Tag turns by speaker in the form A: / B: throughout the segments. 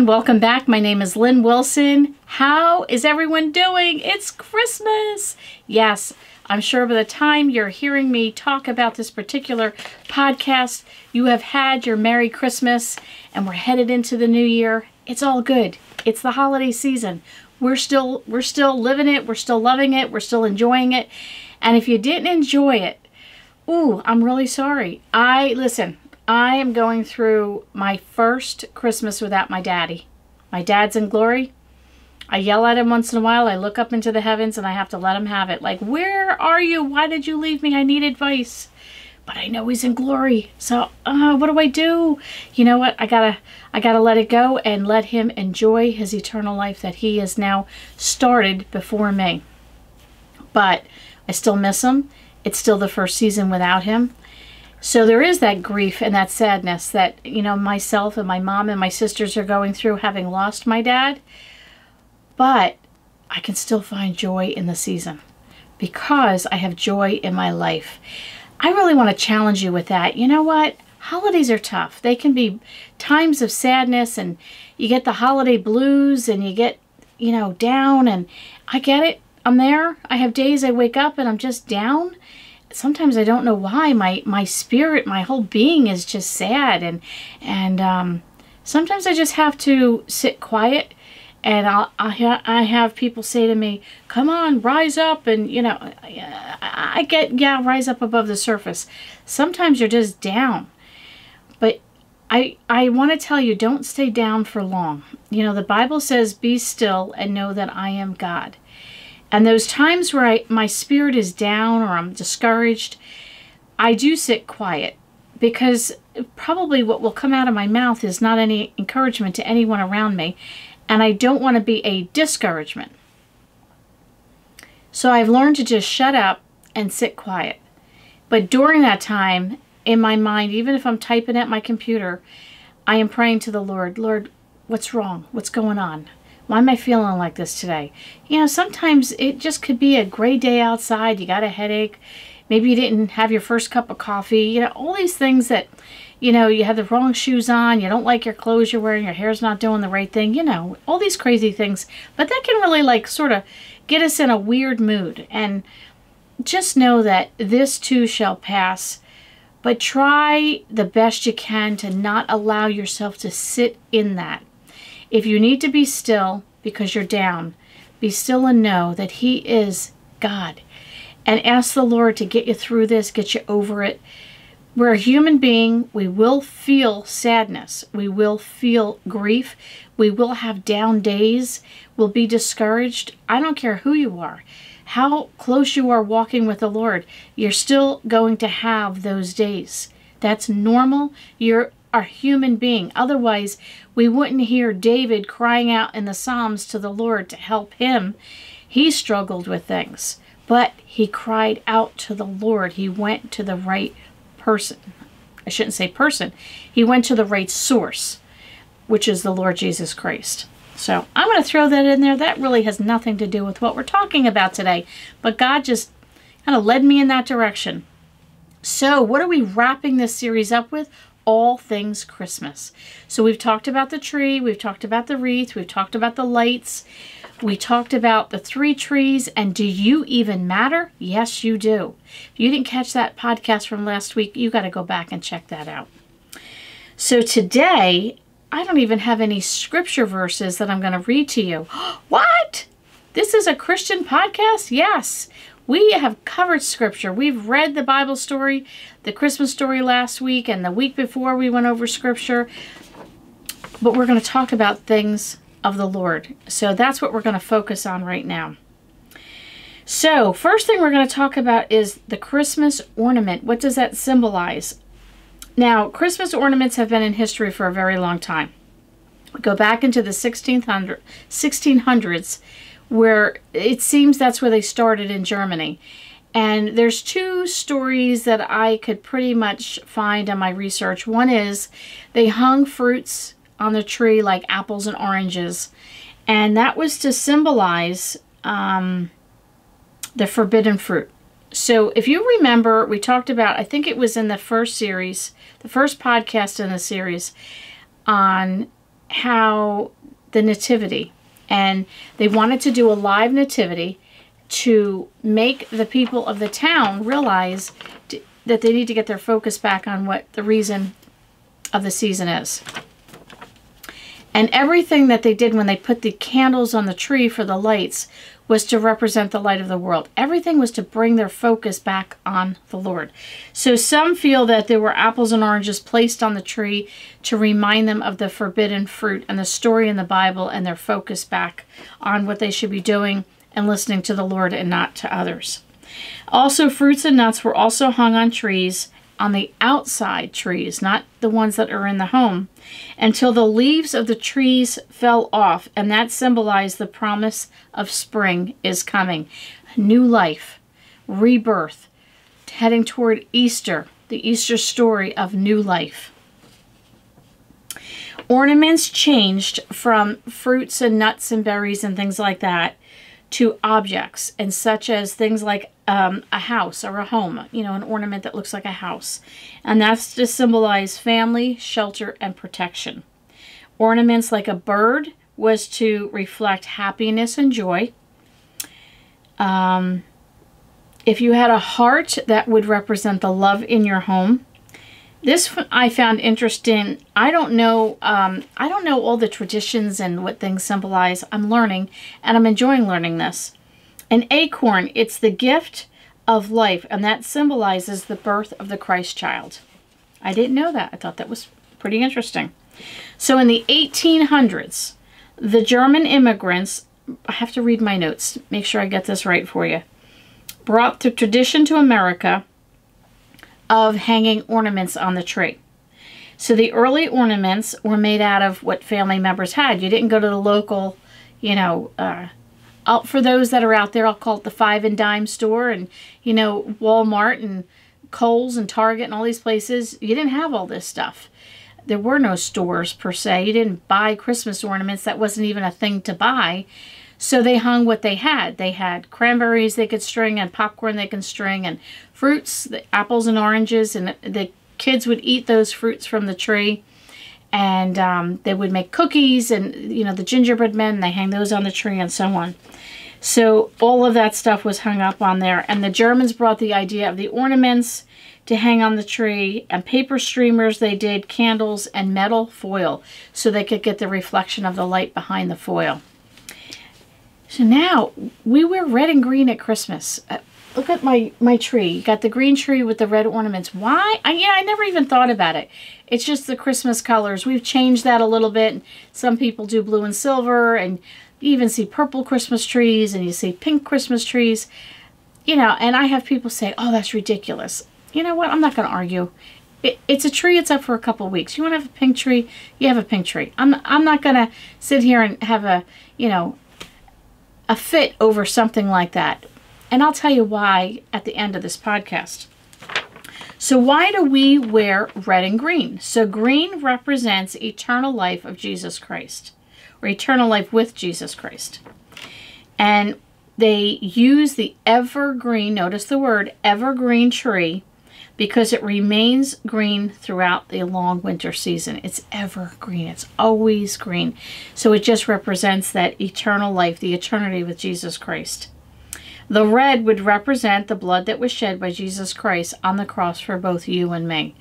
A: everyone. Welcome back. My name is Lynn Wilson. How is everyone doing? It's Christmas. Yes, I'm sure by the time you're hearing me talk about this particular podcast, you have had your Merry Christmas and we're headed into the new year. It's all good. It's the holiday season. We're still we're still living it, we're still loving it, we're still enjoying it. And if you didn't enjoy it, ooh, I'm really sorry. I listen, I am going through my first Christmas without my daddy. My dad's in glory. I yell at him once in a while. I look up into the heavens and I have to let him have it. Like, where are you? Why did you leave me? I need advice. But I know he's in glory. So, uh, what do I do? You know what? I gotta, I gotta let it go and let him enjoy his eternal life that he has now started before me. But I still miss him. It's still the first season without him. So there is that grief and that sadness that, you know, myself and my mom and my sisters are going through having lost my dad. But I can still find joy in the season because I have joy in my life. I really want to challenge you with that. You know what? Holidays are tough. They can be times of sadness and you get the holiday blues and you get, you know, down and I get it. I'm there. I have days I wake up and I'm just down sometimes I don't know why my my spirit, my whole being is just sad and and um, sometimes I just have to sit quiet and I'll, I, ha I have people say to me, come on, rise up. And, you know, I, I get, yeah, rise up above the surface. Sometimes you're just down. But I, I want to tell you, don't stay down for long. You know, the Bible says, be still and know that I am God. And those times where I, my spirit is down or I'm discouraged, I do sit quiet because probably what will come out of my mouth is not any encouragement to anyone around me. And I don't want to be a discouragement. So I've learned to just shut up and sit quiet. But during that time, in my mind, even if I'm typing at my computer, I am praying to the Lord, Lord, what's wrong? What's going on? Why am I feeling like this today? You know, sometimes it just could be a gray day outside. You got a headache. Maybe you didn't have your first cup of coffee. You know, all these things that, you know, you have the wrong shoes on. You don't like your clothes you're wearing. Your hair's not doing the right thing. You know, all these crazy things. But that can really, like, sort of get us in a weird mood. And just know that this too shall pass. But try the best you can to not allow yourself to sit in that. If you need to be still because you're down, be still and know that He is God. And ask the Lord to get you through this, get you over it. We're a human being. We will feel sadness. We will feel grief. We will have down days. We'll be discouraged. I don't care who you are, how close you are walking with the Lord, you're still going to have those days. That's normal. You're a human being. Otherwise, we wouldn't hear David crying out in the Psalms to the Lord to help him. He struggled with things, but he cried out to the Lord. He went to the right person. I shouldn't say person. He went to the right source, which is the Lord Jesus Christ. So I'm going to throw that in there. That really has nothing to do with what we're talking about today, but God just kind of led me in that direction. So, what are we wrapping this series up with? All things Christmas. So we've talked about the tree, we've talked about the wreath, we've talked about the lights, we talked about the three trees, and do you even matter? Yes, you do. If you didn't catch that podcast from last week, you got to go back and check that out. So today, I don't even have any scripture verses that I'm going to read to you. what? This is a Christian podcast? Yes. We have covered scripture. We've read the Bible story, the Christmas story last week, and the week before we went over scripture. But we're going to talk about things of the Lord. So that's what we're going to focus on right now. So, first thing we're going to talk about is the Christmas ornament. What does that symbolize? Now, Christmas ornaments have been in history for a very long time. go back into the 1600, 1600s where it seems that's where they started in Germany. And there's two stories that I could pretty much find on my research. One is they hung fruits on the tree like apples and oranges, and that was to symbolize um, the forbidden fruit. So if you remember, we talked about, I think it was in the first series, the first podcast in the series on how the nativity and they wanted to do a live nativity to make the people of the town realize that they need to get their focus back on what the reason of the season is. And everything that they did when they put the candles on the tree for the lights was to represent the light of the world. Everything was to bring their focus back on the Lord. So some feel that there were apples and oranges placed on the tree to remind them of the forbidden fruit and the story in the Bible and their focus back on what they should be doing and listening to the Lord and not to others. Also, fruits and nuts were also hung on trees on the outside trees, not the ones that are in the home, until the leaves of the trees fell off, and that symbolized the promise of spring is coming. New life, rebirth, heading toward Easter, the Easter story of new life. Ornaments changed from fruits and nuts and berries and things like that to objects, and such as things like um, a house or a home, you know, an ornament that looks like a house. And that's to symbolize family, shelter, and protection. Ornaments like a bird was to reflect happiness and joy. Um, if you had a heart, that would represent the love in your home. This I found interesting. I don't know. Um, I don't know all the traditions and what things symbolize. I'm learning, and I'm enjoying learning this. An acorn, it's the gift of life, and that symbolizes the birth of the Christ child. I didn't know that. I thought that was pretty interesting. So in the 1800s, the German immigrants, I have to read my notes, make sure I get this right for you, brought the tradition to America of hanging ornaments on the tree. So the early ornaments were made out of what family members had. You didn't go to the local, you know, uh, for those that are out there, I'll call it the five and dime store and, you know, Walmart and Kohl's and Target and all these places. You didn't have all this stuff. There were no stores per se. You didn't buy Christmas ornaments. That wasn't even a thing to buy. So they hung what they had. They had cranberries they could string and popcorn they can string and fruits, apples and oranges, and the kids would eat those fruits from the tree and um, they would make cookies and you know the gingerbread men they hang those on the tree and so on. So all of that stuff was hung up on there. And the germans brought the idea of the ornaments to hang on the tree and paper streamers they did candles and metal foil so they could get the reflection of the light behind the foil. So now we wear red and green at christmas. Uh, look at my my tree. Got the green tree with the red ornaments. Why? I, yeah i never even thought about it. It's just the christmas colors. We've changed that a little bit. Some people do blue and silver and you even see purple christmas trees and you see pink christmas trees. You know and i have people say oh that's ridiculous. You know what? I'm not going to argue. It, it's a tree. It's up for a couple weeks. You want to have a pink tree? You have a pink tree. I'm, I'm not going to sit here and have a you know a fit over something like that and I'll tell you why at the end of this podcast. So, why do we wear red and green? So, green represents eternal life of Jesus Christ, or eternal life with Jesus Christ. And they use the evergreen, notice the word evergreen tree, because it remains green throughout the long winter season. It's evergreen, it's always green. So, it just represents that eternal life, the eternity with Jesus Christ. The red would represent the blood that was shed by Jesus Christ on the cross for both you and me.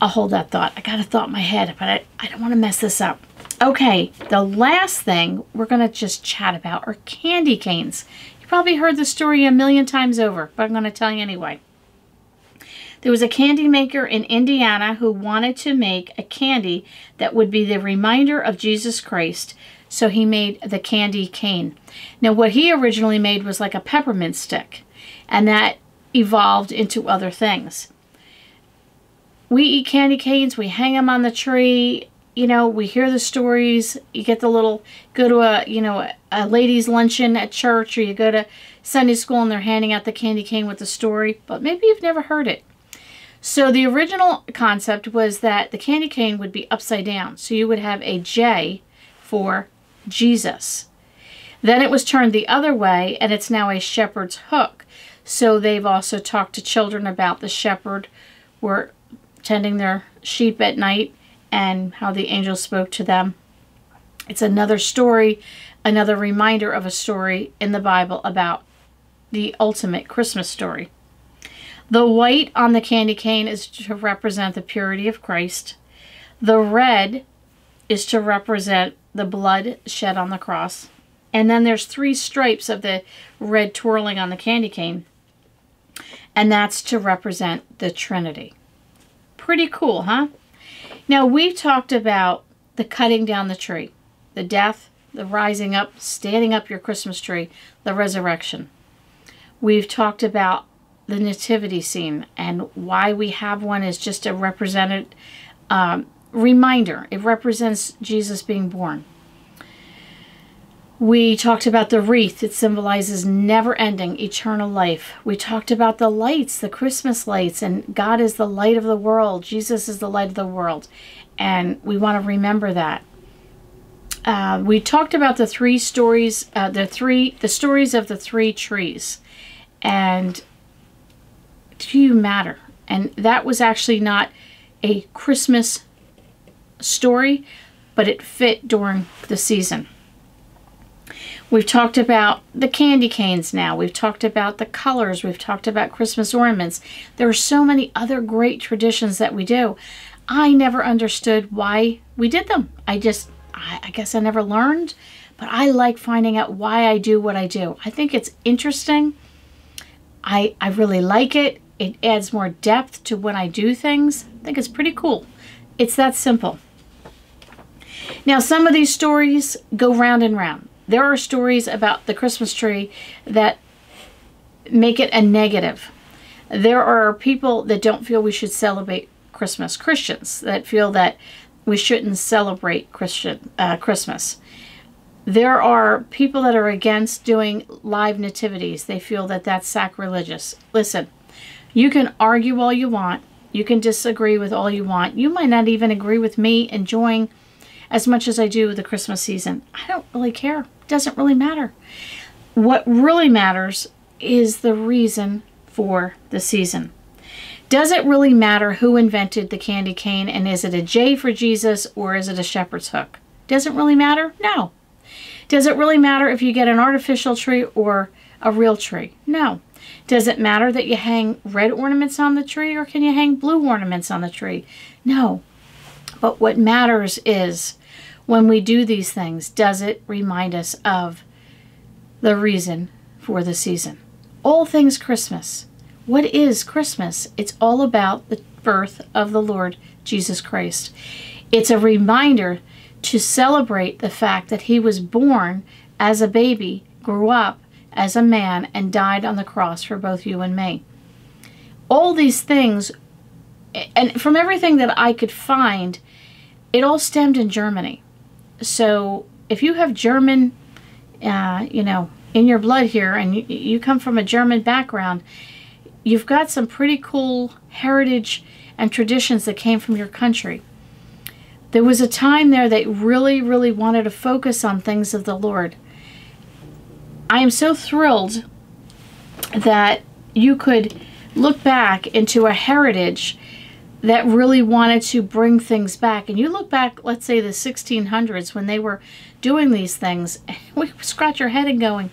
A: I'll hold that thought. I got a thought in my head, but I, I don't want to mess this up. Okay, the last thing we're going to just chat about are candy canes. You probably heard the story a million times over, but I'm going to tell you anyway. There was a candy maker in Indiana who wanted to make a candy that would be the reminder of Jesus Christ so he made the candy cane. Now, what he originally made was like a peppermint stick, and that evolved into other things. We eat candy canes, we hang them on the tree, you know, we hear the stories. You get the little, go to a, you know, a, a ladies' luncheon at church, or you go to Sunday school and they're handing out the candy cane with the story, but maybe you've never heard it. So the original concept was that the candy cane would be upside down. So you would have a J for Jesus. Then it was turned the other way, and it's now a shepherd's hook. So they've also talked to children about the shepherd were tending their sheep at night, and how the angel spoke to them. It's another story, another reminder of a story in the Bible about the ultimate Christmas story. The white on the candy cane is to represent the purity of Christ. The red is to represent the blood shed on the cross. And then there's three stripes of the red twirling on the candy cane. And that's to represent the Trinity. Pretty cool, huh? Now, we've talked about the cutting down the tree, the death, the rising up, standing up your Christmas tree, the resurrection. We've talked about the nativity scene and why we have one is just a represented um, reminder. It represents Jesus being born. We talked about the wreath. It symbolizes never ending eternal life. We talked about the lights, the Christmas lights, and God is the light of the world. Jesus is the light of the world. And we want to remember that. Uh, we talked about the three stories, uh, the three, the stories of the three trees. And do you matter? And that was actually not a Christmas story, but it fit during the season. We've talked about the candy canes now. We've talked about the colors. We've talked about Christmas ornaments. There are so many other great traditions that we do. I never understood why we did them. I just, I, guess I never learned, but I like finding out why I do what I do. I think it's interesting. I, I really like it. It adds more depth to when I do things. I think it's pretty cool. It's that simple. Now, some of these stories go round and round. There are stories about the Christmas tree that make it a negative. There are people that don't feel we should celebrate Christmas, Christians that feel that we shouldn't celebrate Christian uh, Christmas. There are people that are against doing live nativities. They feel that that's sacrilegious. Listen, you can argue all you want. You can disagree with all you want. You might not even agree with me enjoying as much as I do the Christmas season. I don't really care. It doesn't really matter. What really matters is the reason for the season. Does it really matter who invented the candy cane and is it a J for Jesus or is it a shepherd's hook? Does it really matter? No. Does it really matter if you get an artificial tree or a real tree? No. Does it matter that you hang red ornaments on the tree or can you hang blue ornaments on the tree? No. But what matters is when we do these things, does it remind us of the reason for the season? All things Christmas. What is Christmas? It's all about the birth of the Lord Jesus Christ. It's a reminder to celebrate the fact that he was born as a baby, grew up as a man, and died on the cross for both you and me. All these things, and from everything that I could find, it all stemmed in Germany. So if you have German, uh, you know, in your blood here, and you, you come from a German background, you've got some pretty cool heritage and traditions that came from your country. There was a time there that really, really wanted to focus on things of the Lord. I am so thrilled that you could look back into a heritage that really wanted to bring things back. And you look back, let's say the 1600s when they were doing these things, we scratch our head and going,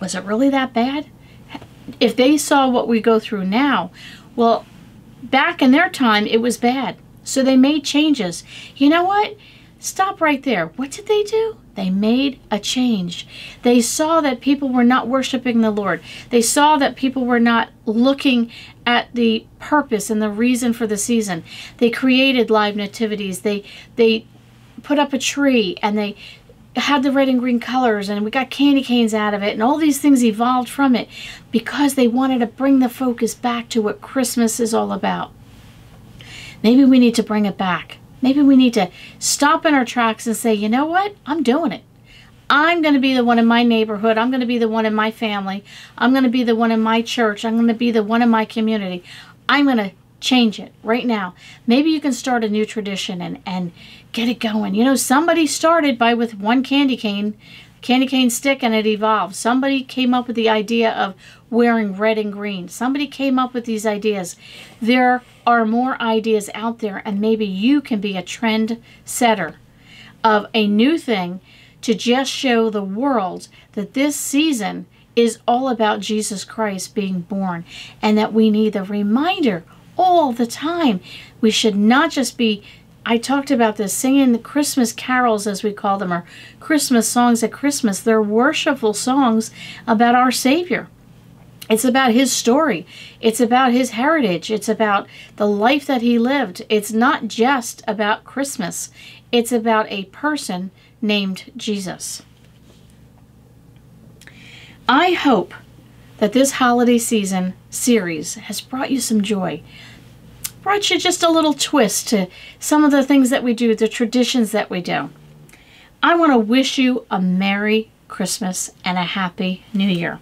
A: was it really that bad? If they saw what we go through now, well, back in their time, it was bad. So they made changes. You know what? Stop right there. What did they do? They made a change. They saw that people were not worshiping the Lord. They saw that people were not looking at the purpose and the reason for the season. They created live nativities. They they put up a tree and they had the red and green colors and we got candy canes out of it and all these things evolved from it because they wanted to bring the focus back to what Christmas is all about. Maybe we need to bring it back. Maybe we need to stop in our tracks and say, you know what? I'm doing it. I'm going to be the one in my neighborhood. I'm going to be the one in my family. I'm going to be the one in my church. I'm going to be the one in my community. I'm going to change it right now. Maybe you can start a new tradition and, and get it going. You know, somebody started by with one candy cane candy cane stick and it evolved. Somebody came up with the idea of wearing red and green. Somebody came up with these ideas. There are more ideas out there, and maybe you can be a trend setter of a new thing to just show the world that this season is all about Jesus Christ being born and that we need the reminder all the time. We should not just be I talked about this singing the Christmas carols, as we call them, or Christmas songs at Christmas. They're worshipful songs about our Savior. It's about his story. It's about his heritage. It's about the life that he lived. It's not just about Christmas, it's about a person named Jesus. I hope that this holiday season series has brought you some joy, brought you just a little twist to some of the things that we do, the traditions that we do. I want to wish you a Merry Christmas and a Happy New Year.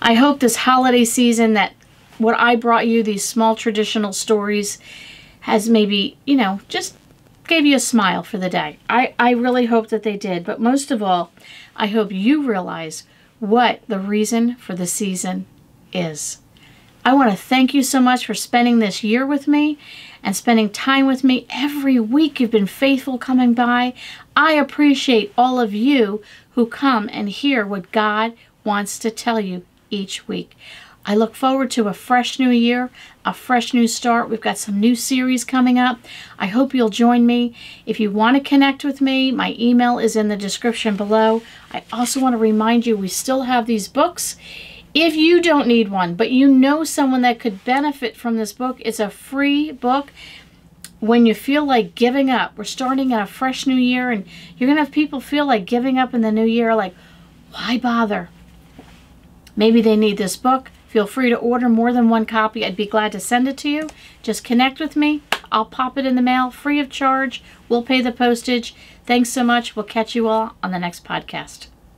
A: I hope this holiday season that what I brought you, these small traditional stories, has maybe, you know, just gave you a smile for the day. I, I really hope that they did. But most of all, I hope you realize what the reason for the season is. I want to thank you so much for spending this year with me and spending time with me every week. You've been faithful coming by. I appreciate all of you who come and hear what God wants to tell you each week. I look forward to a fresh new year, a fresh new start. We've got some new series coming up. I hope you'll join me. If you want to connect with me, my email is in the description below. I also want to remind you we still have these books. If you don't need one, but you know someone that could benefit from this book, it's a free book. When you feel like giving up, we're starting in a fresh new year, and you're going to have people feel like giving up in the new year, like, why bother? Maybe they need this book. Feel free to order more than one copy. I'd be glad to send it to you. Just connect with me. I'll pop it in the mail free of charge. We'll pay the postage. Thanks so much. We'll catch you all on the next podcast.